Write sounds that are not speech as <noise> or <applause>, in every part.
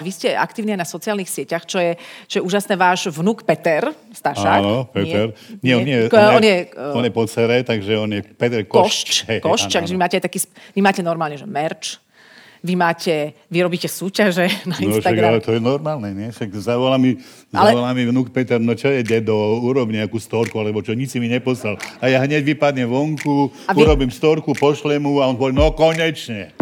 Vy ste aktívni na sociálnych sieťach, čo je, čo je úžasné. Váš vnuk Peter Stašák. Áno, Peter. Nie, nie, nie, on, je, on, je, on je po cere, takže on je Peter Košč. <laughs> Košč, takže vy máte taký, vy máte normálne, že merch, vy máte, vy robíte súťaže <laughs> na Instagram. No však, ale to je normálne, nie? Však zavolá mi, ale... zavolá mi vnúk Peter, no čo je, dedo, urob nejakú storku, alebo čo, nič si mi neposlal. A ja hneď vypadnem vonku, vy... urobím storku, pošlem mu a on povie, no konečne.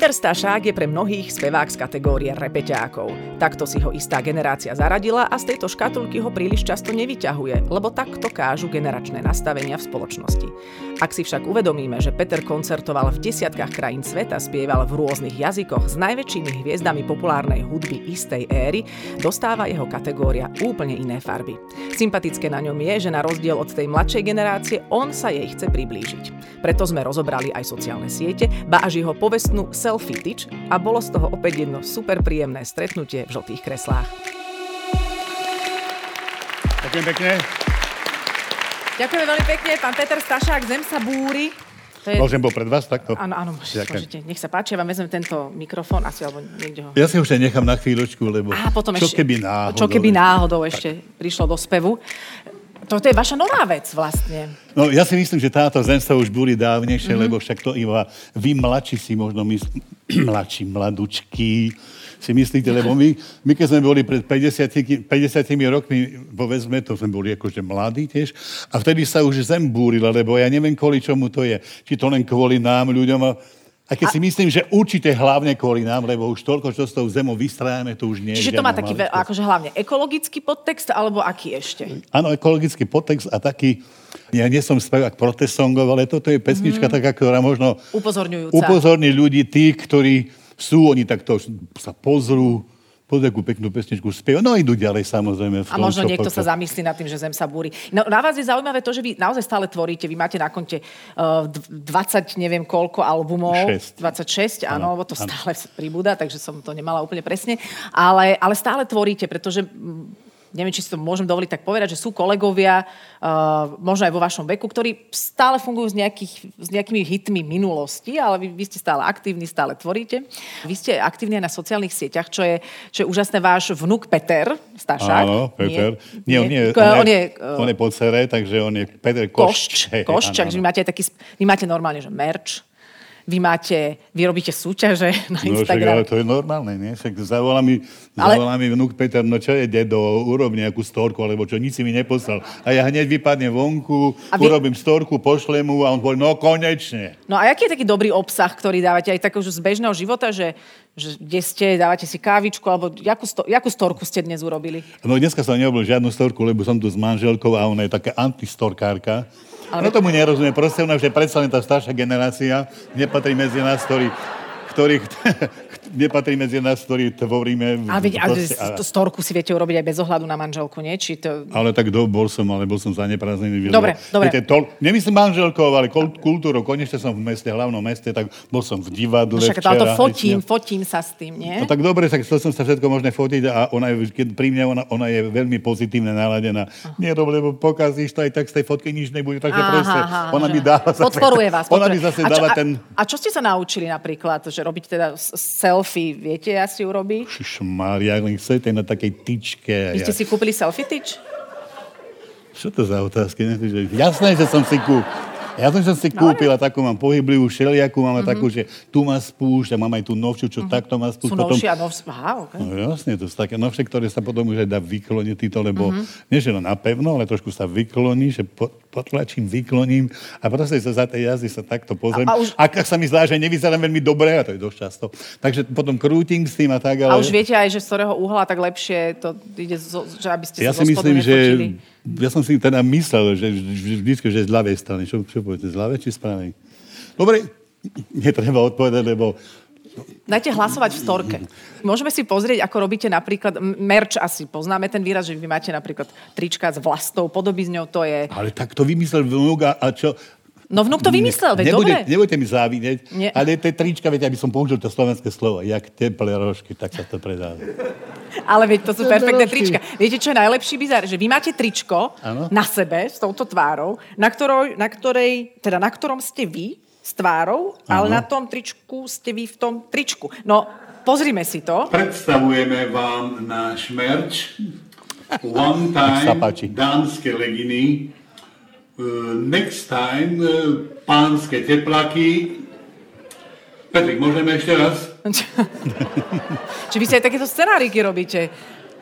Peter Stašák je pre mnohých spevák z kategórie repeťákov. Takto si ho istá generácia zaradila a z tejto škatulky ho príliš často nevyťahuje, lebo takto kážu generačné nastavenia v spoločnosti. Ak si však uvedomíme, že Peter koncertoval v desiatkách krajín sveta, spieval v rôznych jazykoch s najväčšími hviezdami populárnej hudby istej éry, dostáva jeho kategória úplne iné farby. Sympatické na ňom je, že na rozdiel od tej mladšej generácie, on sa jej chce priblížiť. Preto sme rozobrali aj sociálne siete, ba až jeho povestnú selfie tyč a bolo z toho opäť jedno super príjemné stretnutie v žltých kreslách. Ďakujem pekne. Ďakujeme veľmi pekne. Pán Peter Stašák, Zem sa búri. To je... Môžem bol pred vás takto? Áno, áno, môžete. Nech sa páči, ja vám vezmem tento mikrofón asi, alebo niekde ho... Ja si už nechám na chvíľočku, lebo Á, potom čo ešte, keby náhodou... Čo keby náhodou ešte prišlo do spevu. Toto je vaša nová vec vlastne. No ja si myslím, že táto zem sa už búri dávnejšie, mm-hmm. lebo však to iba vy mladší si možno mysl... <clears throat> mladší, mladučky, si myslíte, lebo my, my keď sme boli pred 50, 50 rokmi, povedzme, to sme boli akože mladí tiež, a vtedy sa už zem búrila, lebo ja neviem, kvôli čomu to je. Či to len kvôli nám, ľuďom, a a keď a... si myslím, že určite hlavne kvôli nám, lebo už toľko, čo s tou zemou vystrájame, to už nie je. Čiže to má taký, ve- akože hlavne ekologický podtext, alebo aký ešte? Áno, ekologický podtext a taký, ja nie som spevák protesongov, ale toto je pesnička mm. taká, ktorá možno upozorní ľudí, tých, ktorí sú, oni takto sa pozrú, pod akú peknú pesničku spievajú. No idú ďalej samozrejme. V tom, a možno niekto sa zamyslí nad tým, že zem sa búri. No, na vás je zaujímavé to, že vy naozaj stále tvoríte. Vy máte na konte uh, 20 neviem koľko albumov. 6. 26, áno, lebo to áno. stále pribúda, takže som to nemala úplne presne. Ale, ale stále tvoríte, pretože neviem, či si to môžem dovoliť tak povedať, že sú kolegovia, uh, možno aj vo vašom veku, ktorí stále fungujú s, nejakých, s nejakými hitmi minulosti, ale vy, vy ste stále aktívni, stále tvoríte. Vy ste aktívni aj na sociálnych sieťach, čo je, čo je úžasné váš vnuk Peter Stašák. Áno, Peter. Nie, nie, on, nie, on, on, je, on je po cere, takže on je Peter Košč. Košč, Košč takže <laughs> vy máte, taký, vy máte normálne, že merch, vy máte, vy robíte súťaže <laughs> na Instagram. No ale to je normálne, nie? Však zavolá mi, ale... zavolá mi vnúk Peter, no čo je, dedo, urob nejakú storku, alebo čo, nič si mi neposlal. A ja hneď vypadnem vonku, vy... urobím storku, pošlem mu a on povie, no konečne. No a aký je taký dobrý obsah, ktorý dávate aj takého z bežného života, že, že kde ste, dávate si kávičku, alebo jakú, sto, jakú storku ste dnes urobili? No dneska som neurobil žiadnu storku, lebo som tu s manželkou a ona je taká antistorkárka. Ale... No tomu nerozumiem. Proste ona už je predsa len tá staršia generácia, nepatrí medzi nás, ktorí, ktorí, nepatrí medzi nás, ktorí tvoríme. Ale veď, proste, a... storku si viete urobiť aj bez ohľadu na manželku, nie? Či to... Ale tak do, bol som, ale bol som zaneprázdnený. Dobre, dobre. Viete, to, nemyslím manželkou, ale kultúrou. Konečne som v meste, hlavnom meste, tak bol som v divadle no, však, včera. to fotím, ja... fotím sa s tým, nie? No tak dobre, tak chcel som sa všetko možné fotiť a ona je, keď pri mne, ona, ona je veľmi pozitívne naladená. Uh-huh. Nie, lebo pokazíš to aj tak z tej fotky nič nebude, takže aha, proste aha, ona mi dáva... Podporuje vás. <laughs> Ona mi zase dáva ten... A čo ste sa naučili napríklad, že robiť teda selfie, viete asi urobí? Mária, len chcete na takej tyčke. Vy ste ja... si kúpili selfie tyč? Čo to za otázky? Jasné, že som si kúpil. Ja som si no, kúpila no, takú, mám pohyblivú šeliaku, mám mm-hmm. takú, že tu má spúšť a mám aj tú novšiu, čo mm-hmm. takto má spúšť. Sú novšie a novšie, aha, okay. No jasne, to sú také novšie, ktoré sa potom už aj dá vykloniť týto, lebo mm-hmm. nie že no napevno, ale trošku sa vykloní, že po, potlačím, vykloním a proste sa za tej jazdy sa takto pozriem. A, a už... ak, sa mi zdá, že nevyzerám veľmi dobre, a to je dosť často, takže potom krútim s tým a tak, ale... A už viete aj, že z ktorého uhla tak lepšie to ide, že aby ste ja si myslím, že ja som si teda myslel, že vždy, že z ľavej strany. Čo, čo poviete, z ľavej či z pravej? Dobre, <laughs> netreba odpovedať, lebo Dajte hlasovať v storke. Môžeme si pozrieť, ako robíte napríklad merch asi. Poznáme ten výraz, že vy máte napríklad trička s vlastou podobizňou, to je... Ale tak to vymyslel vnúk a, čo? No vnúk to vymyslel, veď Nebude, dobre. Nebudete mi závidieť, Nie. ale tie trička, viete, aby som použil to slovenské slovo, jak teplé rožky, tak sa to predá. Ale veď to sú perfektné trička. Viete, čo je najlepší bizar? Že vy máte tričko Áno. na sebe s touto tvárou, na, ktoroj, na ktorej, teda na ktorom ste vy s tvárou, ale Áno. na tom tričku ste vy v tom tričku. No, pozrime si to. Predstavujeme vám náš merch. One <laughs> time dánske leginy, uh, next time uh, pánske teplaky. Petrik, môžeme ešte raz? <laughs> Či vy si aj takéto scenáriky robíte?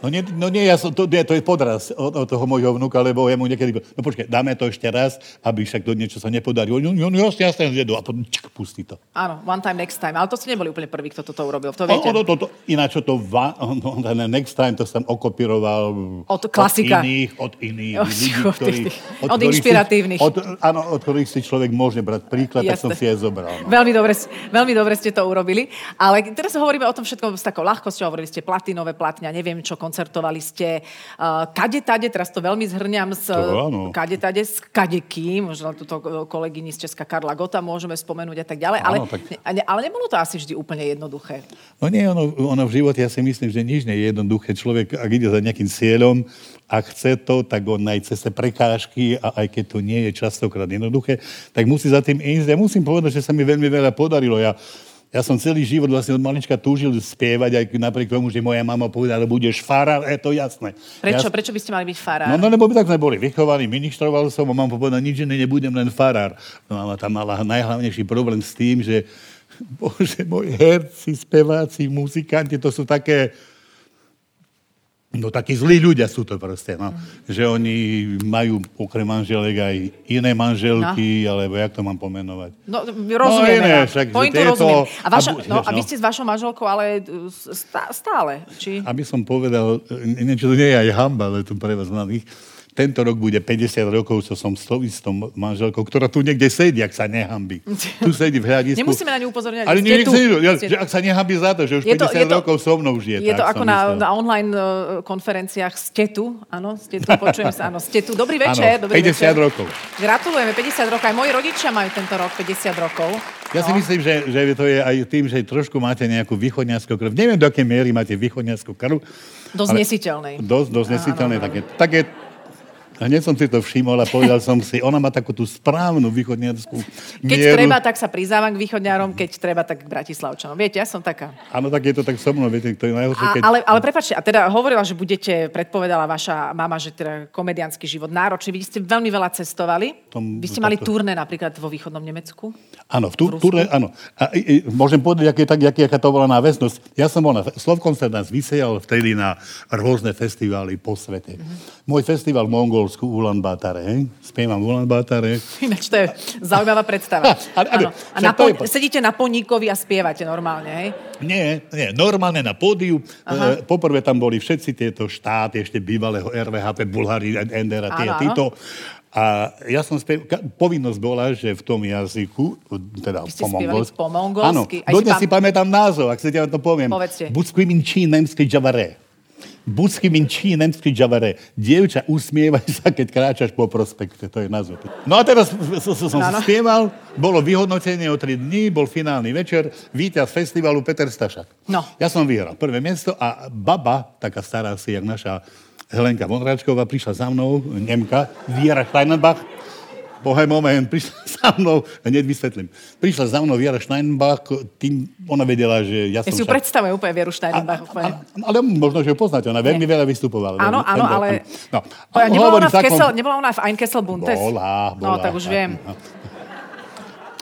No nie, no nie ja som, to, nie, to je podraz od, od toho môjho vnúka, lebo ja mu niekedy... No počkaj, dáme to ešte raz, aby však to niečo sa nepodarí. On, on, on jasne, jasne, dedo. A potom čik, pustí to. Áno, one time, next time. Ale to ste neboli úplne prvý, kto toto urobil. To O, viete. ono, to, to, ináč to va, no, ten next time to som okopiroval Od klasika. Od iných, od iných Od- ľudí, od ktorí, tých- od ktorých si- inšpiratívnych. Od, áno, od ktorých si človek môže brať príklad, tak som si aj zobral. No. Veľmi dobre, veľmi dobre ste to urobili. Ale teraz hovoríme o tom všetkom s takou ľahkosťou. Hovorili ste platinové platňa, neviem čo, koncertovali ste uh, kade tade, teraz to veľmi zhrňam s To áno. kade tade, s kadeký, možno túto kolegyni z Česka Karla Gota môžeme spomenúť a tak ďalej. Ale, Áno, tak- ne, ale nebolo to asi vždy úplne jednoduché. No nie, ono, ono v živote, ja si myslím, že nič nie je jednoduché. Človek, ak ide za nejakým cieľom a chce to, tak on aj cez tie prekážky, a aj keď to nie je častokrát jednoduché, tak musí za tým ísť. Ja musím povedať, že sa mi veľmi veľa podarilo. Ja, ja som celý život vlastne od malička túžil spievať, aj napriek tomu, že moja mama povedala, budeš farár, je to jasné. Prečo, Ja, prečo by ste mali byť farár? No, no, lebo by tak sme boli vychovaní, ministroval som a mám povedať, nič iné nebudem, len farár. No mama tam mala najhlavnejší problém s tým, že <laughs> bože môj, herci, speváci, muzikanti, to sú také, no takí zlí ľudia sú to proste, no. Že oni majú okrem manželek aj iné manželky, alebo jak to mám pomenovať. No, rozumieme. iné, vám. však, Pointu tieto- rozumiem. A, vaša, a bu- no, a vy no. ste s vašou manželkou ale stá- stále, či? Aby som povedal, e, niečo to nie je aj hamba, ale to pre vás mladých. Tento rok bude 50 rokov, čo som s tou istou manželkou, ktorá tu niekde sedí, ak sa nehambí. Tu sedí v hľadisku. Nemusíme na ňu upozorňovať, Ale nie, tu. ja, že ak sa nehambí za to, že už Je to- 50 je to- rokov so mnou žije. Je to tak ako som na, myslel. na online uh, konferenciách ste tu, áno, ste tu, počujem sa, áno, ste tu. Dobrý večer, Áno, dobrý 50 večer. rokov. Gratulujeme, 50 rokov. Aj moji rodičia majú tento rok 50 rokov. Ja si No. myslím, že, že to je aj tým, že trošku máte nejakú východňarskú krv. Neviem, do akej miery máte východňarskú krv. Dosť nesiteľnej. Dosť, dosť áno, Také, také, hneď som si to všimol a povedal som si, ona má takú tú správnu východňarskú Keď mieru. treba, tak sa prizávam k východňárom, keď treba, tak k Bratislavčanom. Viete, ja som taká. Áno, tak je to tak so mnou, viete, to je najhoršie, A, keď... ale, ale prepačte, a teda hovorila, že budete, predpovedala vaša mama, že teda komediánsky život náročný. Vy ste veľmi veľa cestovali. Tom- Vy ste mali takto- turné napríklad vo východnom Nemecku. Áno, v tu, v turné, áno. A, i, i, môžem povedať, aké, tak, aké, aká to bola náväznosť. Ja som bol na... Slovkoncert nás vysielal vtedy na rôzne festivály po svete. Mhm. Môj festival v Mongolsku, Ulan Batare, hej? Spievam Ulan Batare. Ináč to je zaujímavá predstava. <laughs> Ale- ale- Áno. A na to je po, po- sedíte na poníkovi a spievate normálne, hej? Nie, nie, normálne na pódiu. E, poprvé tam boli všetci tieto štáty, ešte bývalého RVHP, Bulhári, NDR a tie a títo. A ja som spiev... Povinnosť bola, že v tom jazyku, teda po mongolsky. po mongolsky. Áno, si dodnes pam- si pamätám názov, ak chcete, ja to poviem. Povedzte. Budsky minčí nemský džavare. Budsky minčí nemský džavare. Dievča, usmievaj sa, keď kráčaš po prospekte. To je názov. No a teraz som, som Áno. spieval, bolo vyhodnotenie o 3 dní, bol finálny večer, víťaz festivalu Peter Stašak. No. Ja som vyhral prvé miesto a baba, taká stará si, jak naša Helenka Vonráčková, prišla za mnou, Nemka, Viera Steinbach, Bohe moment, <laughs> prišla za mnou, hneď vysvetlím. Prišla za mnou Viera Steinbach, tým ona vedela, že ja Ja som si ju však- predstavujem úplne Vieru Steinbach. úplne. a- ale možno, že ju poznáte, ona veľmi veľa vystupovala. Áno, áno, ale... No, Oja, nebola, ona v takom- Kessel, nebola ona v Ein Kessel Bundes? Bola, bola. No, tak už viem.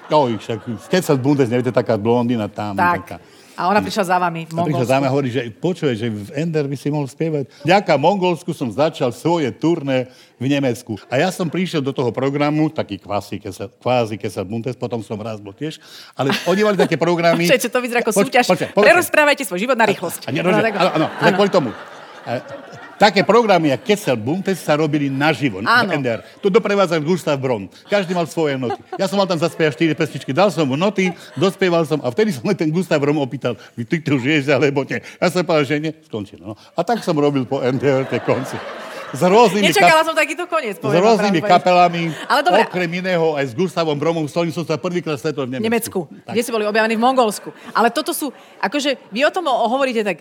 Oj, však, keď sa Bundes, neviete, taká blondína tam. Tak. Taká. A ona prišla za vami v A prišla za mňa a Mongolsku. hovorí, že počuje, že v Ender by si mohol spievať. Ďaká Mongolsku som začal svoje turné v Nemecku. A ja som prišiel do toho programu, taký kvázi Kessel, kvázi Kessel Bundes, potom som raz bol tiež, ale oni mali také programy... <laughs> Počkajte, to vyzerá ako súťaž. počkaj, počkaj. Prerozprávajte svoj život na rýchlosť. A nie, No, rože, tak- áno, áno, kvôli tomu. E, Také programy, ako Boom, tie sa robili naživo. Áno. NDR. To doprevádzal Gustav Brom. Každý mal svoje noty. Ja som mal tam zaspievať 4 pesničky, dal som mu noty, dospieval som a vtedy som len ten Gustav Brom opýtal, vy ty tu žiješ alebo nie. Ja som povedal, že nie, skončil. No. A tak som robil po NDR tie konci s rôznymi, Nečakala som takýto koniec, s rôznymi pravdu kapelami, Ale dobre. okrem iného aj s Gustavom Bromom, s ktorým som sa prvýkrát stretol v Nemecku. Nemecku, kde si boli objavení v Mongolsku. Ale toto sú, akože vy o tom hovoríte tak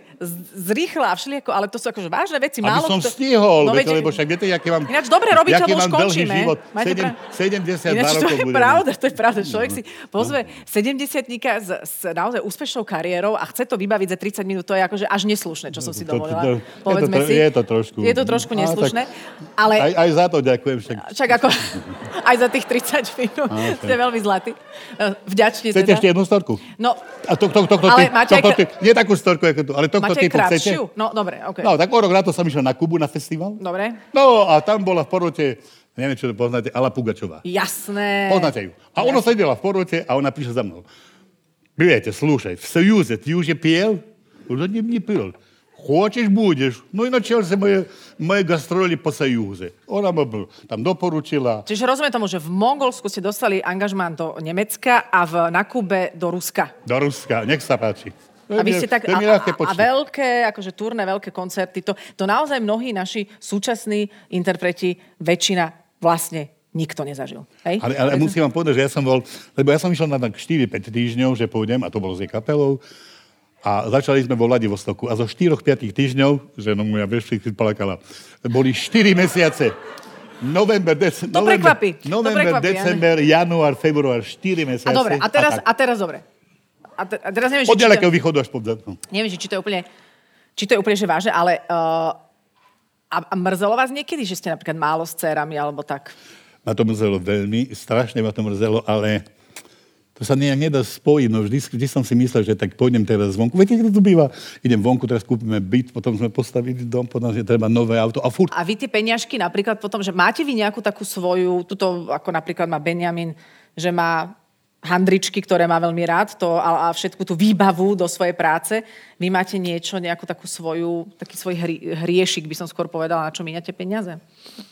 zrýchla a všelijako, ale to sú akože vážne veci. Aby Málo som kto- stihol, No veď- lebo však viete, aký mám... Ináč dobre robíte, lebo už končíme. život. Máte Sedem, pra- 72 Ináč to je budem. pravda, to je pravda. Človek No, si pozve 70 s, s naozaj úspešnou kariérou a chce to vybaviť za 30 minút, to je akože až neslušné, čo som si dovolila. Povedzme si. je to trošku- Je to trošku Á, tak- neslušné, ale Aj, aj za to ďakujem však. však ako <laughs> aj za tých 30 minút Á, ste veľmi zlatí. Eh, Vďačne Chcete teda. ešte jednu storku? No, A to, to, to, to, Ale typ, máte aj tohto kra- typ, nie takú storku, ako tu, ale tohto máte aj typu chcete? krátšiu? No, dobre, OK. No, tak o rok na to som išiel na Kubu na festival. Dobre. No a tam bola v porote, neviem, čo to poznáte, Ala Pugačová. Jasné. Poznáte ju. A ona sedela v porote a ona prišla za mnou. Viete, slúšaj, v Союзе ty už je piel? Už не, не пил. Хочешь, будешь. Ну и начался мои, мои гастроли по Союзе. Ona ma bl- tam doporučila. Čiže rozumiem tomu, že v Mongolsku ste dostali angažmán do Nemecka a v, na Kube do Ruska. Do Ruska, nech sa páči. A vy ste tak... To A, je mi a, ľahké a počuť. veľké, akože turné, veľké koncerty, to, to naozaj mnohí naši súčasní interpreti, väčšina vlastne nikto nezažil. Hej? Ale, ale musím vám povedať, že ja som bol, lebo ja som išiel na tak 4-5 týždňov, že pôjdem, a to bolo s jej kapelou, a začali sme vo Vladivostoku. A zo 4-5 týždňov, že no moja bežky plakala, boli 4 mesiace. November, dec- To november, prekvapí, to november prekvapí, december, január, február, 4 A mesiace. dobre, a teraz, tak. a teraz dobre. A, te, a teraz neviem, Od ďalekého to, východu až po no. neviem, či to je úplne, či to je úplne že vážne, ale uh, a, a mrzelo vás niekedy, že ste napríklad málo s dcerami alebo tak? Ma to mrzelo veľmi, strašne ma to mrzelo, ale to sa nejak nedá spojiť. No vždy, vždy som si myslel, že tak pôjdem teraz vonku. Viete, ako to býva? Idem vonku, teraz kúpime byt, potom sme postavili dom, potom je treba nové auto a furt A vy tie peňažky napríklad potom, že máte vy nejakú takú svoju, tuto ako napríklad má Benjamin, že má handričky, ktoré má veľmi rád to, a, a všetku tú výbavu do svojej práce. Vy máte niečo, nejakú takú svoju, taký svoj hri, hriešik, by som skôr povedala, na čo míňate peniaze?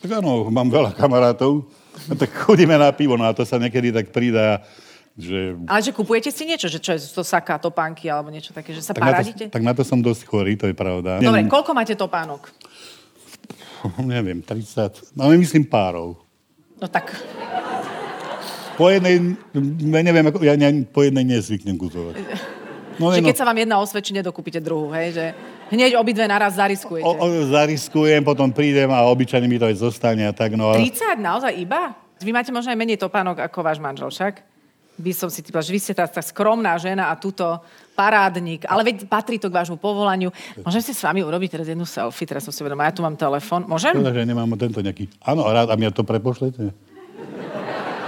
Tak áno, mám veľa kamarátov, tak chodíme na pivo, no a to sa niekedy tak pridá, že... Ale že kupujete si niečo, že čo je to saká, topánky alebo niečo také, že sa Tak na, to, tak na to som dosť chorý, to je pravda. Dobre, Neviem, koľko máte topánok? <laughs> neviem, 30, no myslím párov. No tak, Po jednej, ja neviem, ako, ja ne, po jednej nezvyknem kupovať. No, že ne, keď sa vám jedna osvedčí, nedokúpite druhú, hej? Že hneď obidve naraz zariskujete. o, o, zariskujem, potom prídem a obyčajne mi to aj zostane a tak, no. a- 30 naozaj iba? Vy máte možno aj menej topánok ako váš manžel, však? By som si typla, že vy ste tá, tá skromná žena a túto parádnik. Ale veď patrí to k vášmu povolaniu. Môžem si s vami urobiť teraz jednu selfie? Teraz som si uvedomila, ja tu mám telefon. Môžem? Škoda, že nemám tento nejaký... Áno, rád, a mňa to prepošlete?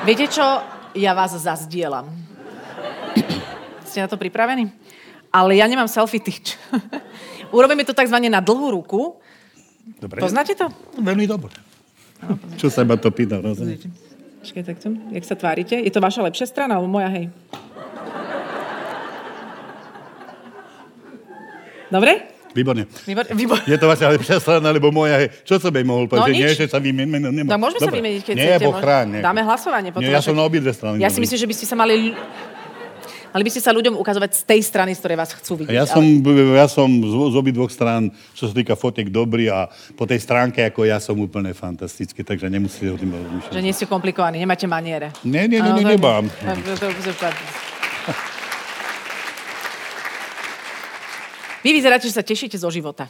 Viete čo? Ja vás zazdielam. Ste na to pripravení? Ale ja nemám selfie tyč. <laughs> Urobíme to takzvané na dlhú ruku. Dobre. Poznáte to? Veľmi dobre. Čo sa ma to pýta? rozumiem? Počkaj, takto. Jak sa tvárite? Je to vaša lepšia strana, alebo moja, hej? Dobre? Výborne. Výbor, výbor. Je to vaša lepšia strana, alebo moja? Hej. Čo som jej mohol povedať? No nie, že sa vymeníme? No, môžeme sa vymeniť, keď nie, chcete. Pochráň. Dáme hlasovanie potom. Nie, ja som na obidve strany. Ja si myslím, že by ste sa mali... Mali by ste sa ľuďom ukazovať z tej strany, z ktorej vás chcú vidieť. Ja som, ja som z, z obidvoch strán, čo sa týka fotiek, dobrý a po tej stránke, ako ja som úplne fantastický, takže nemusíte o tým Ale, rozmýšľať. že nie ste komplikovaní, nemáte maniere. Nie, nie, nie, nie, nemám. Vy vyzeráte, že sa tešíte zo života.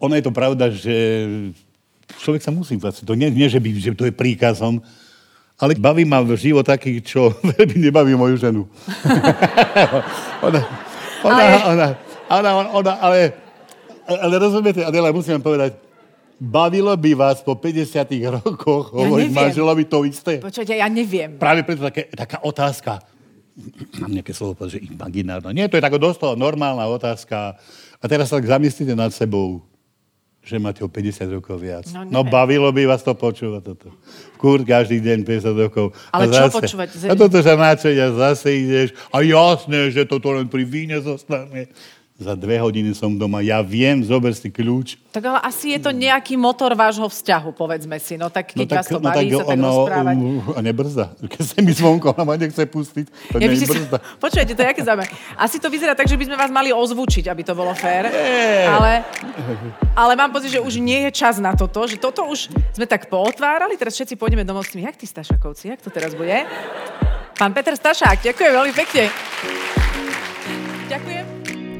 Ono je to pravda, že človek sa musí vlastne, to nie, nie že, by, že to je príkazom, ale baví ma život taký, čo <laughs> veľmi nebaví moju ženu. <laughs> ona, ona, Ale- ona, ona, ona, ona, ale, ale rozumiete, Adela, musím vám povedať, bavilo by vás po 50 rokoch hovoriť neviem. manželovi to isté? Počujete, ja neviem. Práve preto také, taká otázka, mám nejaké slovo povedať, že imaginárna. Nie, to je taká dosť normálna otázka. A teraz sa tak zamyslíte nad sebou, že máte o 50 rokov viac. No, No, bavilo by vás to počúvať toto. Kurt každý deň 50 rokov. Ale A čo zase- počúvať? A toto sa načať a zase ideš. A jasné, že toto len pri víne zostane. Za dve hodiny som doma, ja viem, zober si kľúč. Tak ale asi je to nejaký motor vášho vzťahu, povedzme si. No tak keď no tak, vás to no baví, tak, sa tak ono, rozprávať. A nebrzda. <laughs> Keď sa mi zvonko, ona ma nechce pustiť, to ja nie je brzda. Si... <laughs> Počujete, to je aké zaujímavé. Asi to vyzerá tak, že by sme vás mali ozvučiť, aby to bolo fér. Ale, ale mám pocit, že už nie je čas na toto, že toto už sme tak pootvárali, teraz všetci pôjdeme domov s tým, jak tí Stašakovci, jak to teraz bude? Pán Peter Stašák, ďakujem veľmi pekne. Ďakujem.